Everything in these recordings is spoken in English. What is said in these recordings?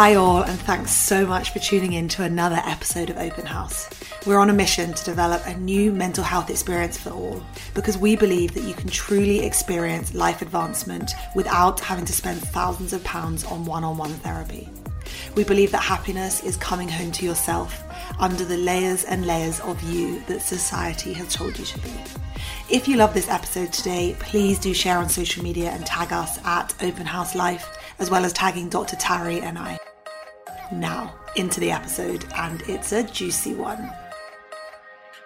Hi, all, and thanks so much for tuning in to another episode of Open House. We're on a mission to develop a new mental health experience for all because we believe that you can truly experience life advancement without having to spend thousands of pounds on one on one therapy. We believe that happiness is coming home to yourself under the layers and layers of you that society has told you to be. If you love this episode today, please do share on social media and tag us at Open House Life, as well as tagging Dr. Tari and I. Now, into the episode, and it's a juicy one.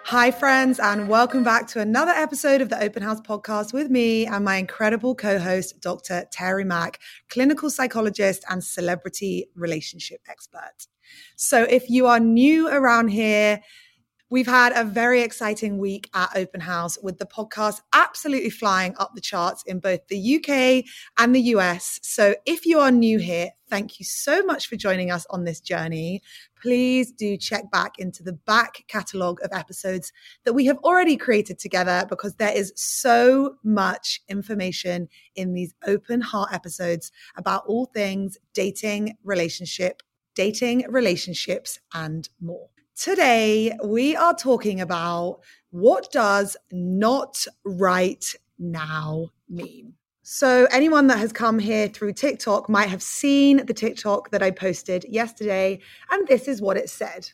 Hi, friends, and welcome back to another episode of the Open House podcast with me and my incredible co host, Dr. Tari Mack, clinical psychologist and celebrity relationship expert. So, if you are new around here, We've had a very exciting week at Open House with the podcast absolutely flying up the charts in both the UK and the US. So if you are new here, thank you so much for joining us on this journey. Please do check back into the back catalogue of episodes that we have already created together because there is so much information in these open heart episodes about all things dating, relationship, dating, relationships, and more. Today, we are talking about what does not right now mean? So, anyone that has come here through TikTok might have seen the TikTok that I posted yesterday, and this is what it said.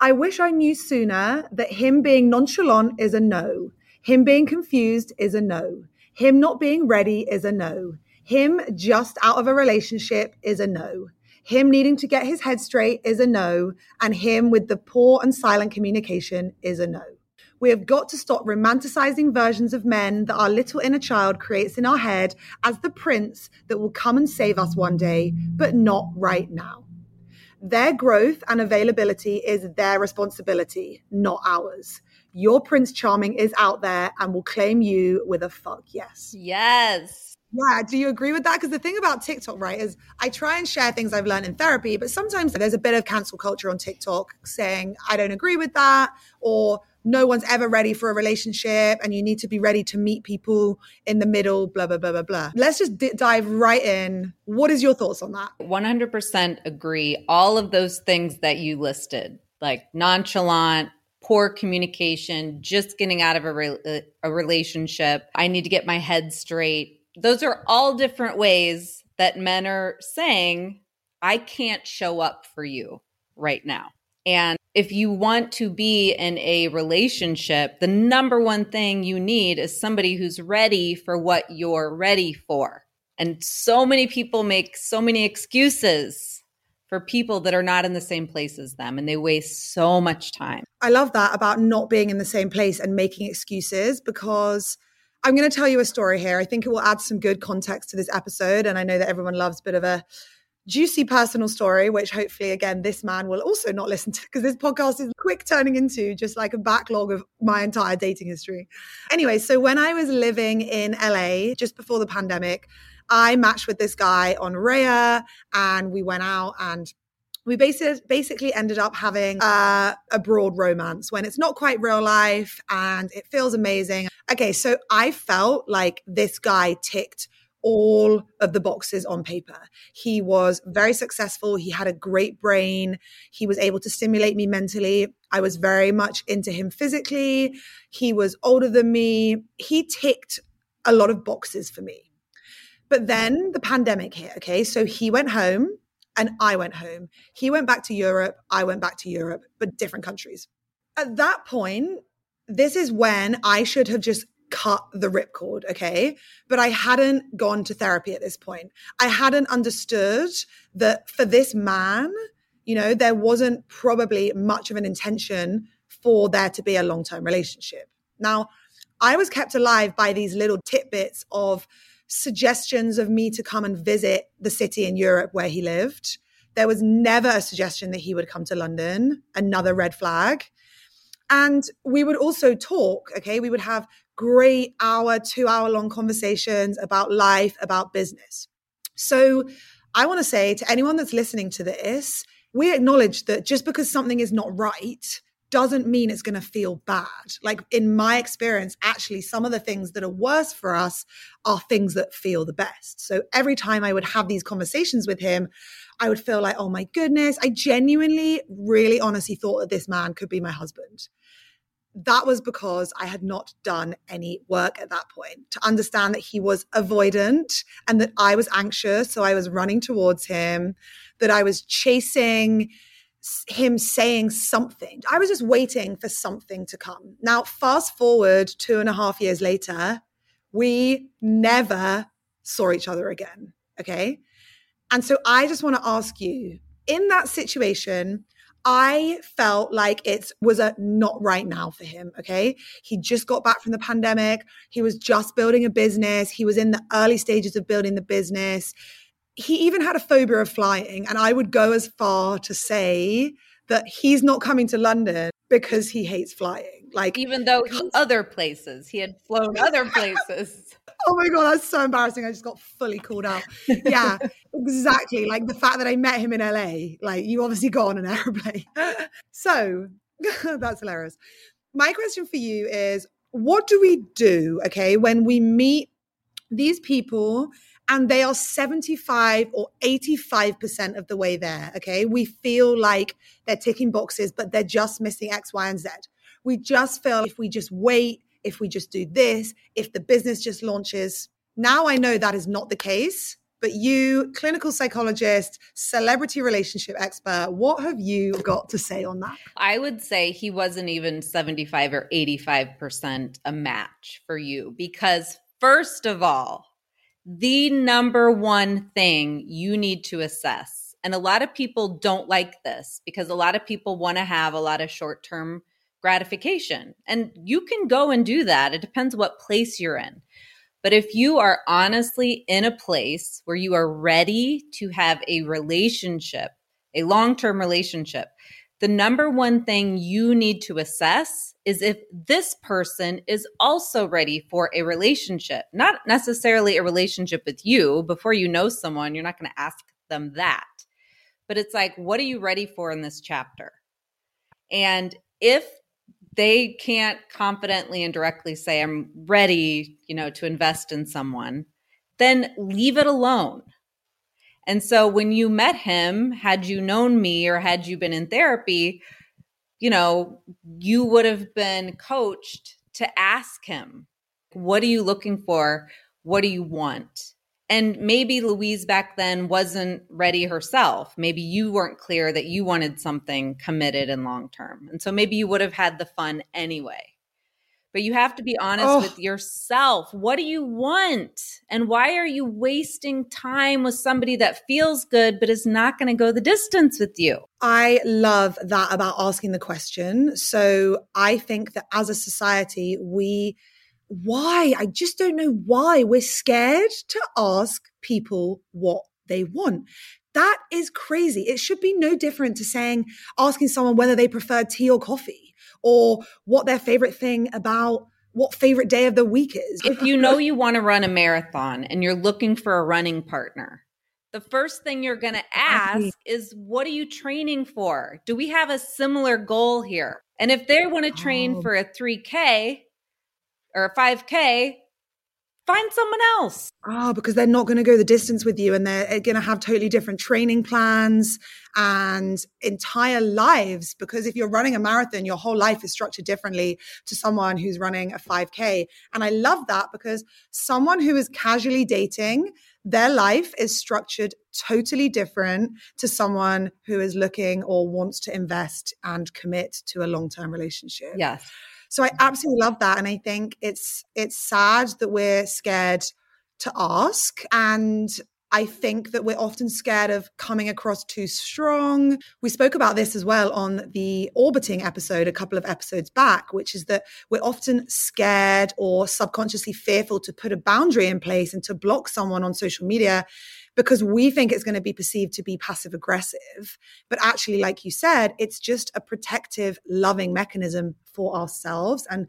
I wish I knew sooner that him being nonchalant is a no, him being confused is a no, him not being ready is a no, him just out of a relationship is a no. Him needing to get his head straight is a no, and him with the poor and silent communication is a no. We have got to stop romanticizing versions of men that our little inner child creates in our head as the prince that will come and save us one day, but not right now. Their growth and availability is their responsibility, not ours. Your Prince Charming is out there and will claim you with a fuck yes. Yes. Yeah, do you agree with that? Because the thing about TikTok, right, is I try and share things I've learned in therapy, but sometimes there's a bit of cancel culture on TikTok saying, I don't agree with that, or no one's ever ready for a relationship and you need to be ready to meet people in the middle, blah, blah, blah, blah, blah. Let's just d- dive right in. What is your thoughts on that? 100% agree. All of those things that you listed, like nonchalant, poor communication, just getting out of a, re- uh, a relationship. I need to get my head straight those are all different ways that men are saying, I can't show up for you right now. And if you want to be in a relationship, the number one thing you need is somebody who's ready for what you're ready for. And so many people make so many excuses for people that are not in the same place as them and they waste so much time. I love that about not being in the same place and making excuses because I'm going to tell you a story here. I think it will add some good context to this episode. And I know that everyone loves a bit of a juicy personal story, which hopefully, again, this man will also not listen to because this podcast is quick turning into just like a backlog of my entire dating history. Anyway, so when I was living in LA just before the pandemic, I matched with this guy on Raya and we went out and we basically basically ended up having uh, a broad romance when it's not quite real life and it feels amazing. Okay, so I felt like this guy ticked all of the boxes on paper. He was very successful. He had a great brain. He was able to stimulate me mentally. I was very much into him physically. He was older than me. He ticked a lot of boxes for me. But then the pandemic hit. Okay. So he went home and I went home. He went back to Europe. I went back to Europe, but different countries. At that point, this is when I should have just cut the ripcord, okay? But I hadn't gone to therapy at this point. I hadn't understood that for this man, you know, there wasn't probably much of an intention for there to be a long term relationship. Now, I was kept alive by these little tidbits of suggestions of me to come and visit the city in Europe where he lived. There was never a suggestion that he would come to London, another red flag. And we would also talk, okay? We would have great hour, two hour long conversations about life, about business. So I want to say to anyone that's listening to this, we acknowledge that just because something is not right doesn't mean it's going to feel bad. Like in my experience, actually, some of the things that are worse for us are things that feel the best. So every time I would have these conversations with him, I would feel like, oh my goodness, I genuinely, really honestly thought that this man could be my husband. That was because I had not done any work at that point to understand that he was avoidant and that I was anxious. So I was running towards him, that I was chasing him saying something. I was just waiting for something to come. Now, fast forward two and a half years later, we never saw each other again. Okay. And so I just want to ask you in that situation, I felt like it was a not right now for him. Okay. He just got back from the pandemic. He was just building a business. He was in the early stages of building the business he even had a phobia of flying. And I would go as far to say that he's not coming to London because he hates flying. Like even though he, other places, he had flown other places. oh my god, that's so embarrassing. I just got fully called out. Yeah, exactly. Like the fact that I met him in LA. Like you obviously got on an airplane. so that's hilarious. My question for you is what do we do, okay, when we meet these people and they are 75 or 85% of the way there. Okay. We feel like they're ticking boxes, but they're just missing X, Y, and Z. We just feel if we just wait, if we just do this, if the business just launches. Now I know that is not the case, but you, clinical psychologist, celebrity relationship expert, what have you got to say on that? I would say he wasn't even 75 or 85% a match for you because, first of all, the number one thing you need to assess. And a lot of people don't like this because a lot of people want to have a lot of short term gratification. And you can go and do that. It depends what place you're in. But if you are honestly in a place where you are ready to have a relationship, a long term relationship, the number one thing you need to assess is if this person is also ready for a relationship, not necessarily a relationship with you. Before you know someone, you're not going to ask them that. But it's like, what are you ready for in this chapter? And if they can't confidently and directly say, I'm ready, you know, to invest in someone, then leave it alone. And so when you met him, had you known me or had you been in therapy, you know, you would have been coached to ask him, what are you looking for? What do you want? And maybe Louise back then wasn't ready herself. Maybe you weren't clear that you wanted something committed and long term. And so maybe you would have had the fun anyway but you have to be honest oh. with yourself. What do you want? And why are you wasting time with somebody that feels good but is not going to go the distance with you? I love that about asking the question. So I think that as a society, we, why? I just don't know why we're scared to ask people what they want. That is crazy. It should be no different to saying, asking someone whether they prefer tea or coffee or what their favorite thing about what favorite day of the week is. If you know you want to run a marathon and you're looking for a running partner, the first thing you're going to ask is what are you training for? Do we have a similar goal here? And if they want to train oh. for a 3K or a 5K, find someone else. Oh, because they're not going to go the distance with you and they're going to have totally different training plans and entire lives. Because if you're running a marathon, your whole life is structured differently to someone who's running a 5K. And I love that because someone who is casually dating, their life is structured totally different to someone who is looking or wants to invest and commit to a long term relationship. Yes. So I absolutely love that. And I think it's it's sad that we're scared to ask. And I think that we're often scared of coming across too strong. We spoke about this as well on the orbiting episode a couple of episodes back, which is that we're often scared or subconsciously fearful to put a boundary in place and to block someone on social media because we think it's going to be perceived to be passive aggressive. But actually, like you said, it's just a protective, loving mechanism for ourselves. And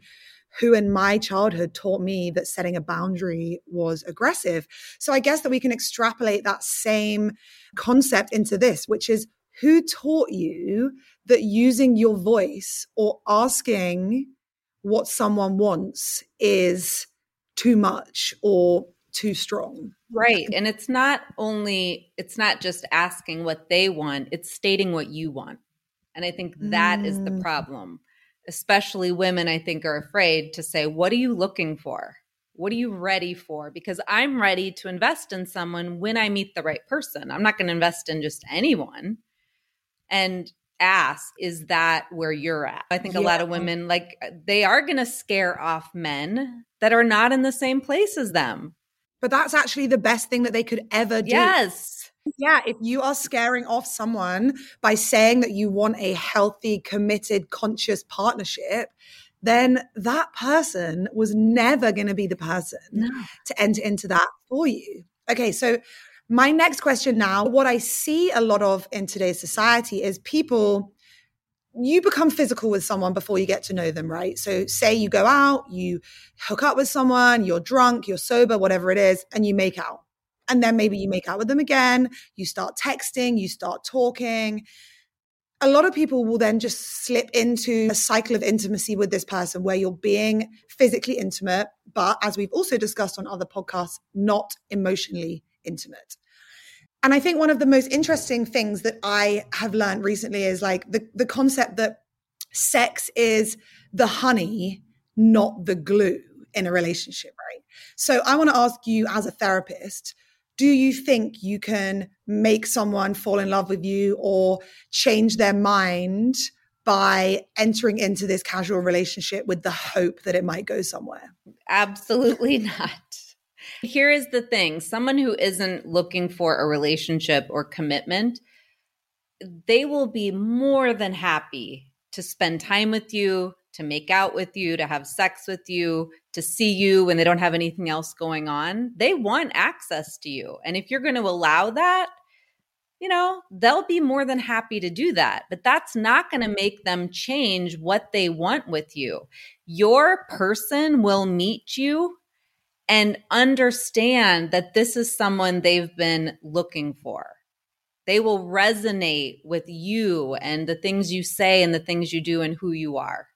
who in my childhood taught me that setting a boundary was aggressive. So I guess that we can extrapolate that same concept into this, which is who taught you that using your voice or asking what someone wants is too much or too strong? Right. And it's not only, it's not just asking what they want, it's stating what you want. And I think that mm. is the mm. problem. Especially women, I think, are afraid to say, What are you looking for? What are you ready for? Because I'm ready to invest in someone when I meet the right person. I'm not going to invest in just anyone. And ask, Is that where you're at? I think yeah. a lot of women, like, they are going to scare off men that are not in the same place as them. But that's actually the best thing that they could ever do. Yes. Yeah, if you are scaring off someone by saying that you want a healthy, committed, conscious partnership, then that person was never going to be the person no. to enter into that for you. Okay, so my next question now what I see a lot of in today's society is people you become physical with someone before you get to know them, right? So, say you go out, you hook up with someone, you're drunk, you're sober, whatever it is, and you make out. And then maybe you make out with them again, you start texting, you start talking. A lot of people will then just slip into a cycle of intimacy with this person where you're being physically intimate, but as we've also discussed on other podcasts, not emotionally intimate. And I think one of the most interesting things that I have learned recently is like the, the concept that sex is the honey, not the glue in a relationship, right? So I want to ask you as a therapist, do you think you can make someone fall in love with you or change their mind by entering into this casual relationship with the hope that it might go somewhere? Absolutely not. Here is the thing someone who isn't looking for a relationship or commitment, they will be more than happy to spend time with you, to make out with you, to have sex with you, to see you when they don't have anything else going on. They want access to you. And if you're going to allow that, you know, they'll be more than happy to do that. But that's not going to make them change what they want with you. Your person will meet you and understand that this is someone they've been looking for. They will resonate with you and the things you say and the things you do and who you are.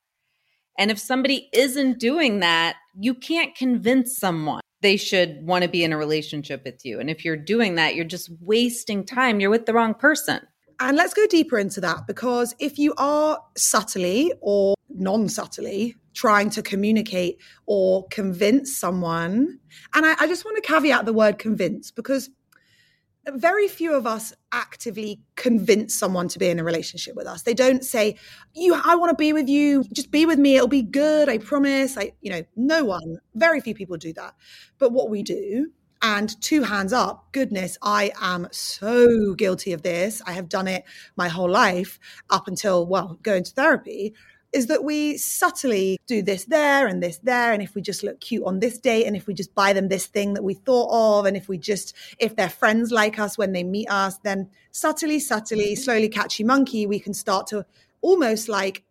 And if somebody isn't doing that, you can't convince someone they should want to be in a relationship with you. And if you're doing that, you're just wasting time. You're with the wrong person. And let's go deeper into that because if you are subtly or non subtly trying to communicate or convince someone, and I, I just want to caveat the word convince because very few of us actively convince someone to be in a relationship with us. They don't say, "You, I want to be with you. Just be with me. It'll be good. I promise." I, you know, no one. Very few people do that. But what we do and two hands up, goodness, I am so guilty of this. I have done it my whole life up until, well, going to therapy. Is that we subtly do this there and this there. And if we just look cute on this date, and if we just buy them this thing that we thought of, and if we just, if they're friends like us when they meet us, then subtly, subtly, slowly catchy monkey, we can start to almost like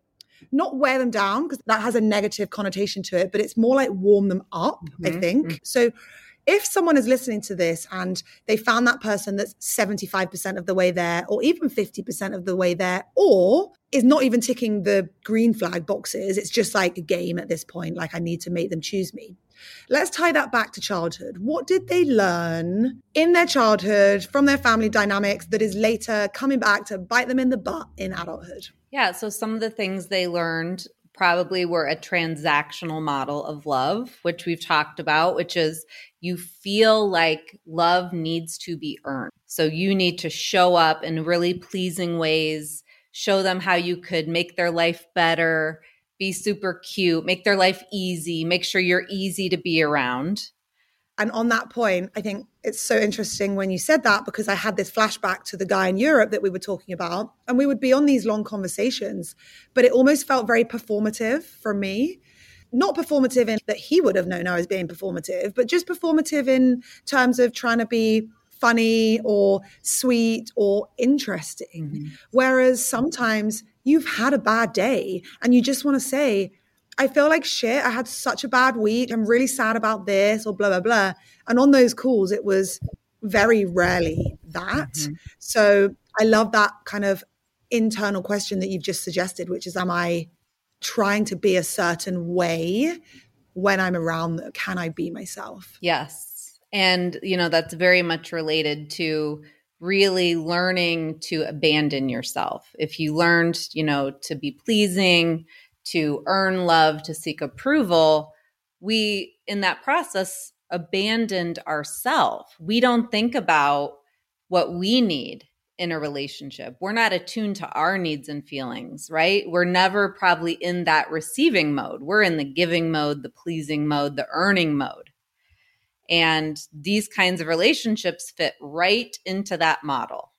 not wear them down because that has a negative connotation to it, but it's more like warm them up, mm-hmm. I think. Mm-hmm. So if someone is listening to this and they found that person that's 75% of the way there, or even 50% of the way there, or is not even ticking the green flag boxes, it's just like a game at this point, like I need to make them choose me. Let's tie that back to childhood. What did they learn in their childhood from their family dynamics that is later coming back to bite them in the butt in adulthood? Yeah, so some of the things they learned probably were a transactional model of love, which we've talked about, which is you feel like love needs to be earned. So you need to show up in really pleasing ways, show them how you could make their life better, be super cute, make their life easy, make sure you're easy to be around. And on that point, I think it's so interesting when you said that because I had this flashback to the guy in Europe that we were talking about. And we would be on these long conversations, but it almost felt very performative for me. Not performative in that he would have known I was being performative, but just performative in terms of trying to be funny or sweet or interesting. Mm-hmm. Whereas sometimes you've had a bad day and you just want to say, I feel like shit. I had such a bad week. I'm really sad about this or blah, blah, blah. And on those calls, it was very rarely that. Mm-hmm. So I love that kind of internal question that you've just suggested, which is, am I trying to be a certain way when I'm around? Can I be myself? Yes. And, you know, that's very much related to really learning to abandon yourself. If you learned, you know, to be pleasing, to earn love, to seek approval, we in that process abandoned ourselves. We don't think about what we need in a relationship. We're not attuned to our needs and feelings, right? We're never probably in that receiving mode. We're in the giving mode, the pleasing mode, the earning mode. And these kinds of relationships fit right into that model.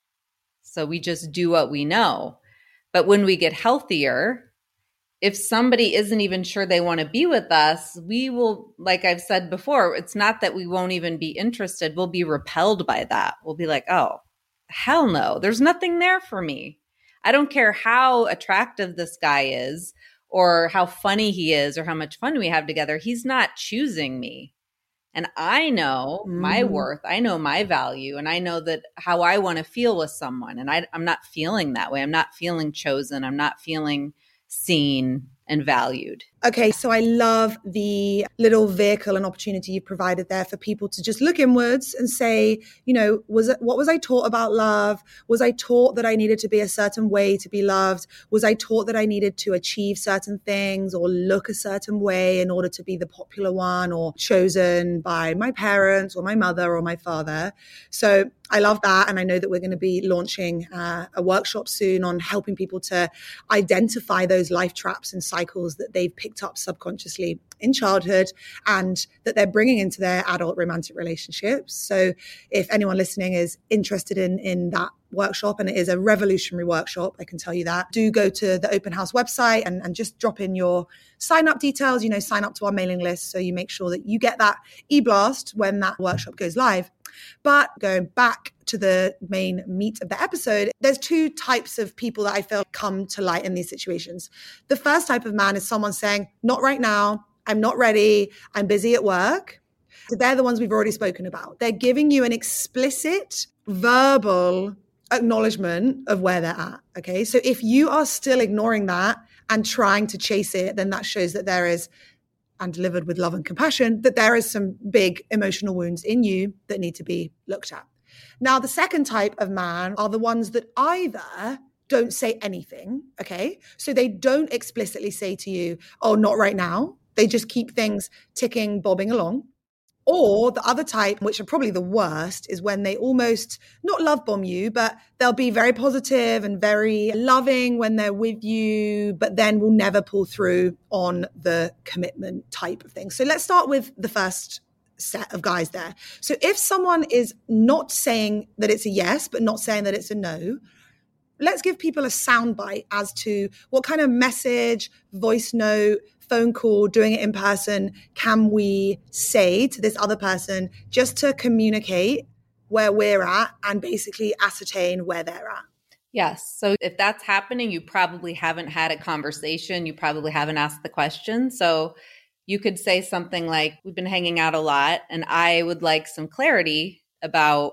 So we just do what we know. But when we get healthier, if somebody isn't even sure they want to be with us, we will, like I've said before, it's not that we won't even be interested. We'll be repelled by that. We'll be like, oh, hell no, there's nothing there for me. I don't care how attractive this guy is or how funny he is or how much fun we have together. He's not choosing me. And I know mm. my mm-hmm. worth, I know my value, and I know that how I want to feel with someone. And I, I'm not feeling that way. I'm not feeling chosen. I'm not feeling seen and valued. Okay, so I love the little vehicle and opportunity you provided there for people to just look inwards and say, you know, was it what was I taught about love? Was I taught that I needed to be a certain way to be loved? Was I taught that I needed to achieve certain things or look a certain way in order to be the popular one or chosen by my parents or my mother or my father? So I love that. And I know that we're going to be launching uh, a workshop soon on helping people to identify those life traps and cycles that they've picked picked up subconsciously in childhood and that they're bringing into their adult romantic relationships. So if anyone listening is interested in in that workshop and it is a revolutionary workshop i can tell you that do go to the open house website and, and just drop in your sign up details you know sign up to our mailing list so you make sure that you get that e-blast when that workshop goes live but going back to the main meat of the episode, there's two types of people that I feel come to light in these situations. The first type of man is someone saying, Not right now. I'm not ready. I'm busy at work. So they're the ones we've already spoken about. They're giving you an explicit verbal acknowledgement of where they're at. Okay. So if you are still ignoring that and trying to chase it, then that shows that there is and delivered with love and compassion, that there is some big emotional wounds in you that need to be looked at. Now, the second type of man are the ones that either don't say anything, okay? So they don't explicitly say to you, oh, not right now. They just keep things ticking, bobbing along. Or the other type, which are probably the worst, is when they almost not love bomb you, but they'll be very positive and very loving when they're with you, but then will never pull through on the commitment type of thing. So let's start with the first set of guys there. So if someone is not saying that it's a yes, but not saying that it's a no, let's give people a soundbite as to what kind of message, voice note, phone call, doing it in person, can we say to this other person just to communicate where we're at and basically ascertain where they're at? Yes. So if that's happening, you probably haven't had a conversation. You probably haven't asked the question. So you could say something like, We've been hanging out a lot, and I would like some clarity about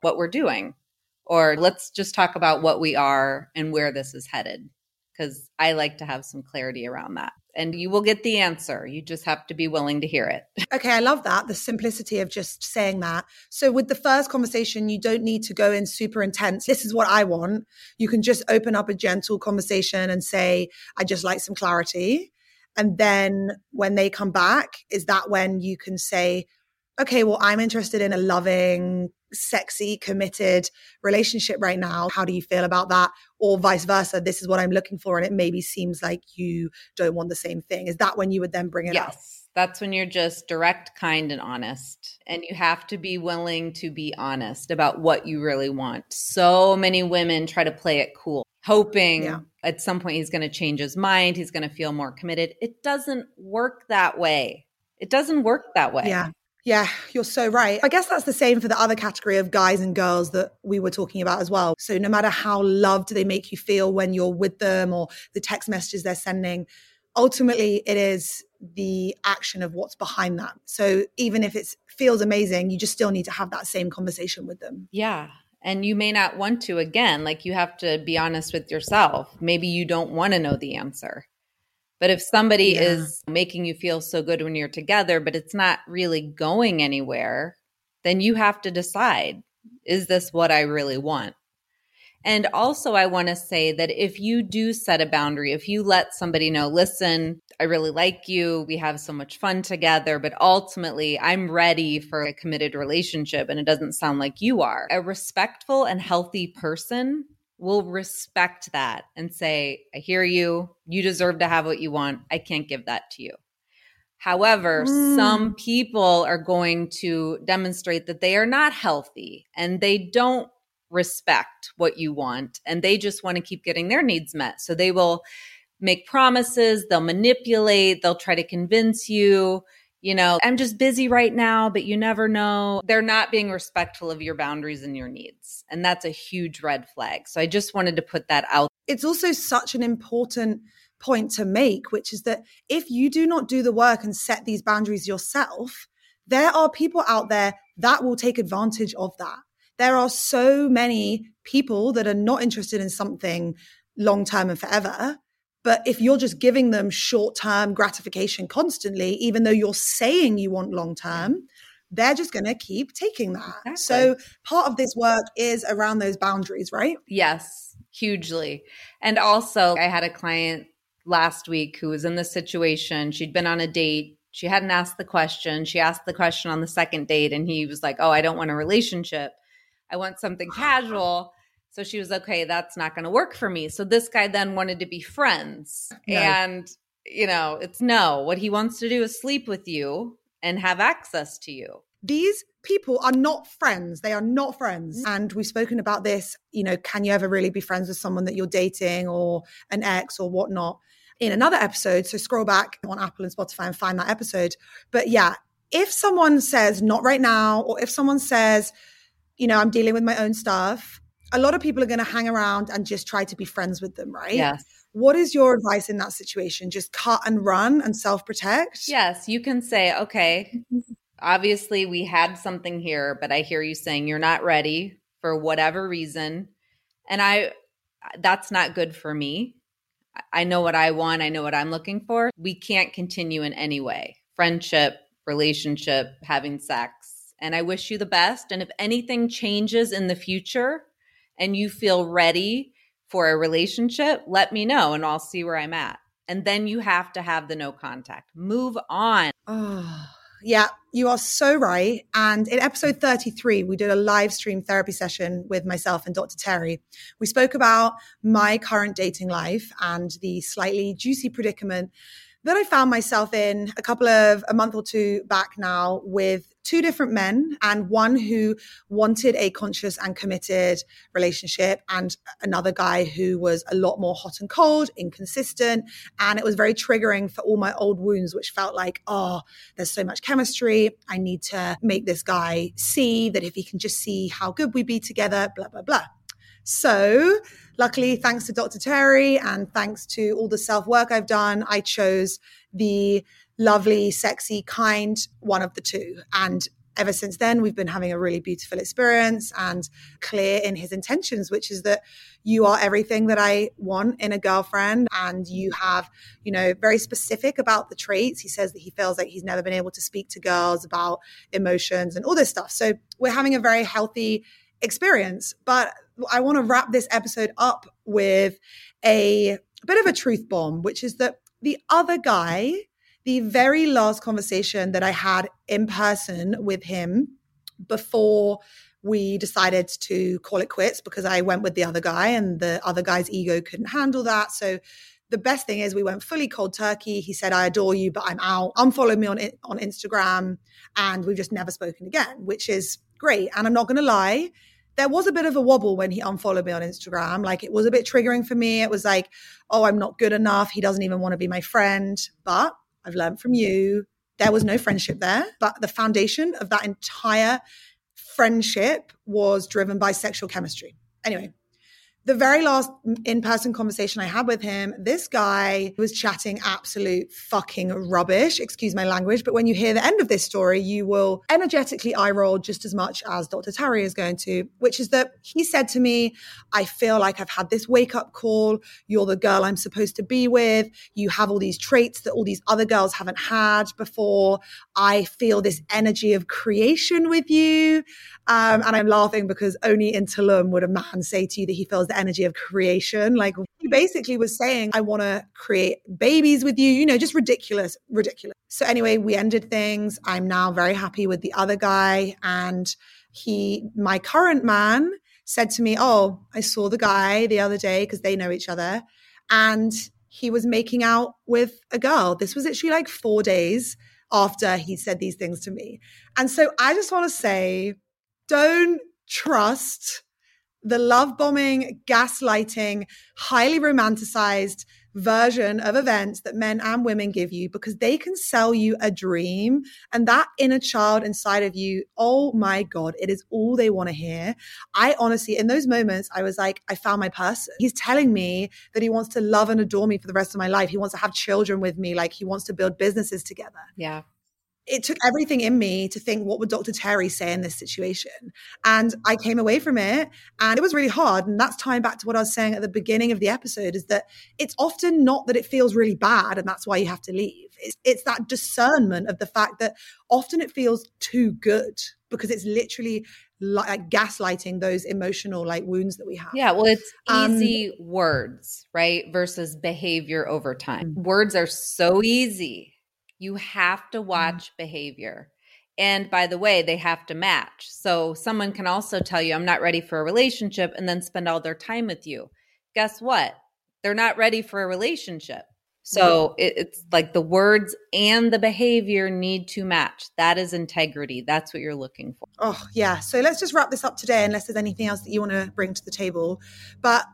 what we're doing. Or let's just talk about what we are and where this is headed. Because I like to have some clarity around that. And you will get the answer. You just have to be willing to hear it. Okay, I love that. The simplicity of just saying that. So, with the first conversation, you don't need to go in super intense. This is what I want. You can just open up a gentle conversation and say, I just like some clarity. And then when they come back, is that when you can say, okay, well, I'm interested in a loving, sexy, committed relationship right now. How do you feel about that? Or vice versa, this is what I'm looking for. And it maybe seems like you don't want the same thing. Is that when you would then bring it yes. up? Yes. That's when you're just direct, kind, and honest. And you have to be willing to be honest about what you really want. So many women try to play it cool, hoping yeah. at some point he's going to change his mind, he's going to feel more committed. It doesn't work that way. It doesn't work that way. Yeah. Yeah, you're so right. I guess that's the same for the other category of guys and girls that we were talking about as well. So, no matter how loved they make you feel when you're with them or the text messages they're sending, ultimately it is the action of what's behind that. So even if it feels amazing, you just still need to have that same conversation with them. Yeah. And you may not want to again, like you have to be honest with yourself. Maybe you don't want to know the answer. But if somebody yeah. is making you feel so good when you're together, but it's not really going anywhere, then you have to decide is this what I really want? And also, I want to say that if you do set a boundary, if you let somebody know, listen, I really like you, we have so much fun together, but ultimately, I'm ready for a committed relationship, and it doesn't sound like you are. A respectful and healthy person will respect that and say, I hear you, you deserve to have what you want, I can't give that to you. However, mm. some people are going to demonstrate that they are not healthy and they don't respect what you want and they just want to keep getting their needs met. So they will make promises, they'll manipulate, they'll try to convince you, you know, I'm just busy right now, but you never know. They're not being respectful of your boundaries and your needs. And that's a huge red flag. So I just wanted to put that out. It's also such an important point to make, which is that if you do not do the work and set these boundaries yourself, there are people out there that will take advantage of that there are so many people that are not interested in something long term and forever. But if you're just giving them short term gratification constantly, even though you're saying you want long term, they're just going to keep taking that. Exactly. So part of this work is around those boundaries, right? Yes, hugely. And also, I had a client last week who was in this situation. She'd been on a date. She hadn't asked the question. She asked the question on the second date, and he was like, Oh, I don't want a relationship. I want something casual. So she was okay, that's not going to work for me. So this guy then wanted to be friends. No. And, you know, it's no. What he wants to do is sleep with you and have access to you. These people are not friends. They are not friends. Mm. And we've spoken about this. You know, can you ever really be friends with someone that you're dating or an ex or whatnot? In another episode. So scroll back on Apple and Spotify and find that episode. But yeah, if someone says not right now, or if someone says, you know, I'm dealing with my own stuff. A lot of people are going to hang around and just try to be friends with them, right? Yes. What is your advice in that situation? Just cut and run and self protect? Yes, you can say, okay, obviously we had something here, but I hear you saying you're not ready for whatever reason. And I, that's not good for me. I know what I want, I know what I'm looking for. We can't continue in any way friendship, relationship, having sex and I wish you the best. And if anything changes in the future and you feel ready for a relationship, let me know and I'll see where I'm at. And then you have to have the no contact. Move on. Oh, yeah, you are so right. And in episode 33, we did a live stream therapy session with myself and Dr. Tari. We spoke about my current dating life and the slightly juicy predicament that I found myself in a couple of a month or two back now with two different men and one who wanted a conscious and committed relationship and another guy who was a lot more hot and cold, inconsistent. And it was very triggering for all my old wounds, which felt like, oh, there's so much chemistry. I need to make this guy see that if he can just see how good we be together, blah, blah, blah. So, luckily, thanks to Dr. Tari and thanks to all the self work I've done, I chose the lovely, sexy, kind one of the two. And ever since then, we've been having a really beautiful experience and clear in his intentions, which is that you are everything that I want in a girlfriend. And you have, you know, very specific about the traits. He says that he feels like he's never been able to speak to girls about emotions and all this stuff. So we're having a very healthy experience. But I want to wrap this episode up with a, bit of a truth bomb, which is that the other guy, the very last conversation that I had in person with him before we decided to call it quits because I went with the other guy and the other guy's ego couldn't handle that. So the best thing is we went fully cold turkey. He said, I adore you, but I'm out. Unfollow me on, on Instagram. And we've just never spoken again, which is great. And I'm not going to lie. There was a bit of a wobble when he unfollowed me on Instagram. Like it was a bit triggering for me. It was like, oh, I'm not good enough. He doesn't even want to be my friend. But I've learned from you. There was no friendship there. But the foundation of that entire friendship was driven by sexual chemistry. Anyway, the very last in person conversation I had with him, this guy was chatting absolute fucking rubbish. Excuse my language. But when you hear the end of this story, you will energetically eye roll just as much as Dr. Tari is going to, which is that he said to me, I feel like I've had this wake up call. You're the girl I'm supposed to be with. You have all these traits that all these other girls haven't had before. I feel this energy of creation with you. Um, and I'm laughing because only in Tulum would a man say to you that he feels the energy of creation. Like he basically was saying, I want to create babies with you, you know, just ridiculous, ridiculous. So anyway, we ended things. I'm now very happy with the other guy. And he, my current man, said to me, Oh, I saw the guy the other day because they know each other. And he was making out with a girl. This was actually like four days after he said these things to me. And so I just want to say, don't trust the love bombing, gaslighting, highly romanticized version of events that men and women give you because they can sell you a dream and that inner child inside of you oh my god it is all they want to hear. I honestly in those moments i was like i found my person he's telling me that he wants to love and adore me for the rest of my life. He wants to have children with me. Like he wants to build businesses together. Yeah it took everything in me to think, what would Dr. Tari say in this situation? And I came away from it and it was really hard. And that's tying back to what I was saying at the beginning of the episode is that it's often not that it feels really bad and that's why you have to leave. It's, it's that discernment of the fact that often it feels too good because it's literally like gaslighting those emotional like wounds that we have. Yeah, well it's easy um, words, right? Versus behavior over time. Mm. Words are so easy you have to mm-hmm. watch behavior. And by the way, they have to match. So someone can also tell you, I'm not ready for a relationship, and then spend all their time with you. Guess what? They're not ready for a relationship. So it, it's like the words and the behavior need to match. That is integrity. That's what you're looking for. Oh, yeah. So let's just wrap this up today, unless there's anything else that you want to bring to the table. But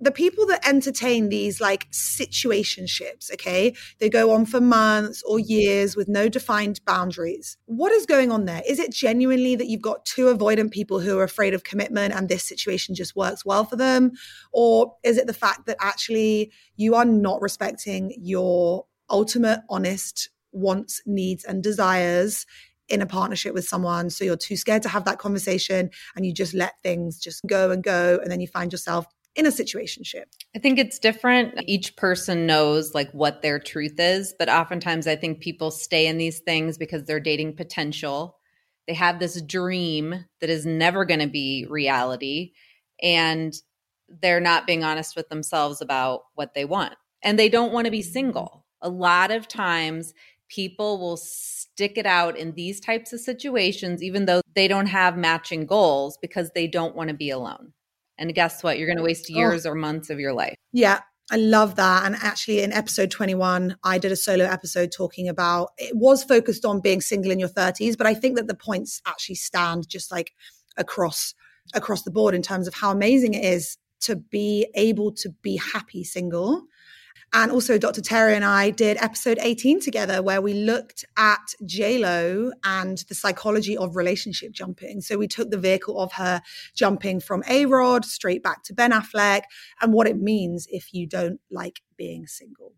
the people that entertain these like situationships, okay, they go on for months or years with no defined boundaries. What is going on there? Is it genuinely that you've got two avoidant people who are afraid of commitment and this situation just works well for them? Or is it the fact that actually you are not respecting your ultimate, honest wants, needs, and desires in a partnership with someone. So you're too scared to have that conversation and you just let things just go and go. And then you find yourself in a situationship? I think it's different. Each person knows like what their truth is, but oftentimes I think people stay in these things because they're dating potential. They have this dream that is never going to be reality and they're not being honest with themselves about what they want. And they don't want to be single. A lot of times people will stick it out in these types of situations even though they don't have matching goals because they don't want to be alone. And guess what? You're going to waste oh. years oh. or months of your life. Yeah. I love that. And actually, in episode 21, I did a solo episode talking about it was focused on being single in your 30s, but I think that the points actually stand just like across across the board in terms of how amazing it is to be able to be happy single and also, Dr. Tari and I did episode 18 together where we looked at JLo and the psychology of relationship jumping. So we took the vehicle of her jumping from A Rod straight back to Ben Affleck and what it means if you don't like being single.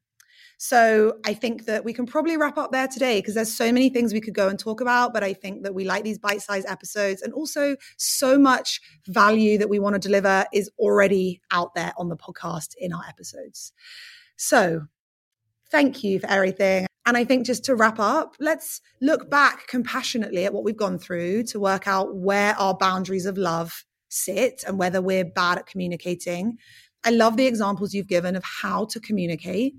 So I think that we can probably wrap up there today because there's so many things we could go and talk about. But I think that we like these bite sized episodes and also so much value that we want to deliver is already out there on the podcast in our episodes. So thank you for everything. And I think just to wrap up, let's look back compassionately at what we've gone through to work out where our boundaries of love sit and whether we're bad at communicating. I love the examples you've given of how to communicate.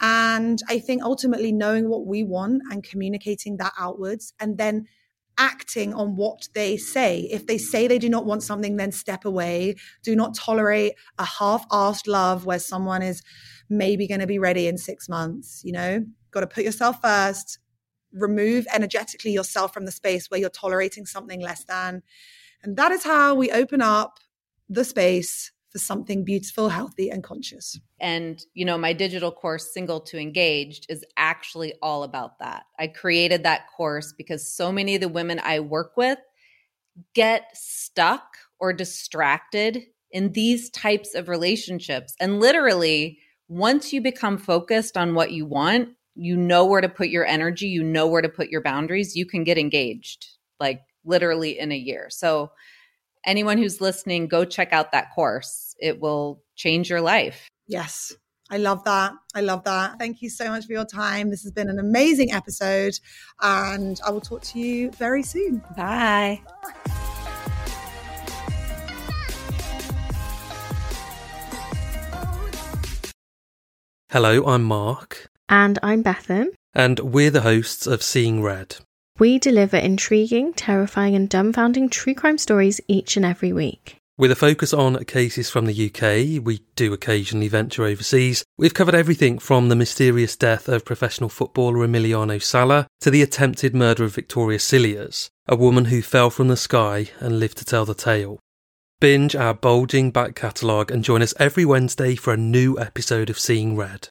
And I think ultimately knowing what we want and communicating that outwards and then acting on what they say. If they say they do not want something, then step away. Do not tolerate a half assed love where someone is maybe going to be ready in six months. You know, got to put yourself first, remove energetically yourself from the space where you're tolerating something less than. And that is how we open up the space for something beautiful, healthy, and conscious. And, you know, my digital course, Single to Engaged, is actually all about that. I created that course because so many of the women I work with get stuck or distracted in these types of relationships. And literally, once you become focused on what you want, you know where to put your energy, you know where to put your boundaries, you can get engaged like literally in a year. So, anyone who's listening, go check out that course. It will change your life. Yes. I love that. I love that. Thank you so much for your time. This has been an amazing episode, and I will talk to you very soon. Bye. Hello, I'm Mark. And I'm Bethan. And we're the hosts of Seeing Red. We deliver intriguing, terrifying, and dumbfounding true crime stories each and every week. With a focus on cases from the UK, we do occasionally venture overseas. We've covered everything from the mysterious death of professional footballer Emiliano Sala to the attempted murder of Victoria Cilliers, a woman who fell from the sky and lived to tell the tale. Binge our bulging back catalogue and join us every Wednesday for a new episode of Seeing Red.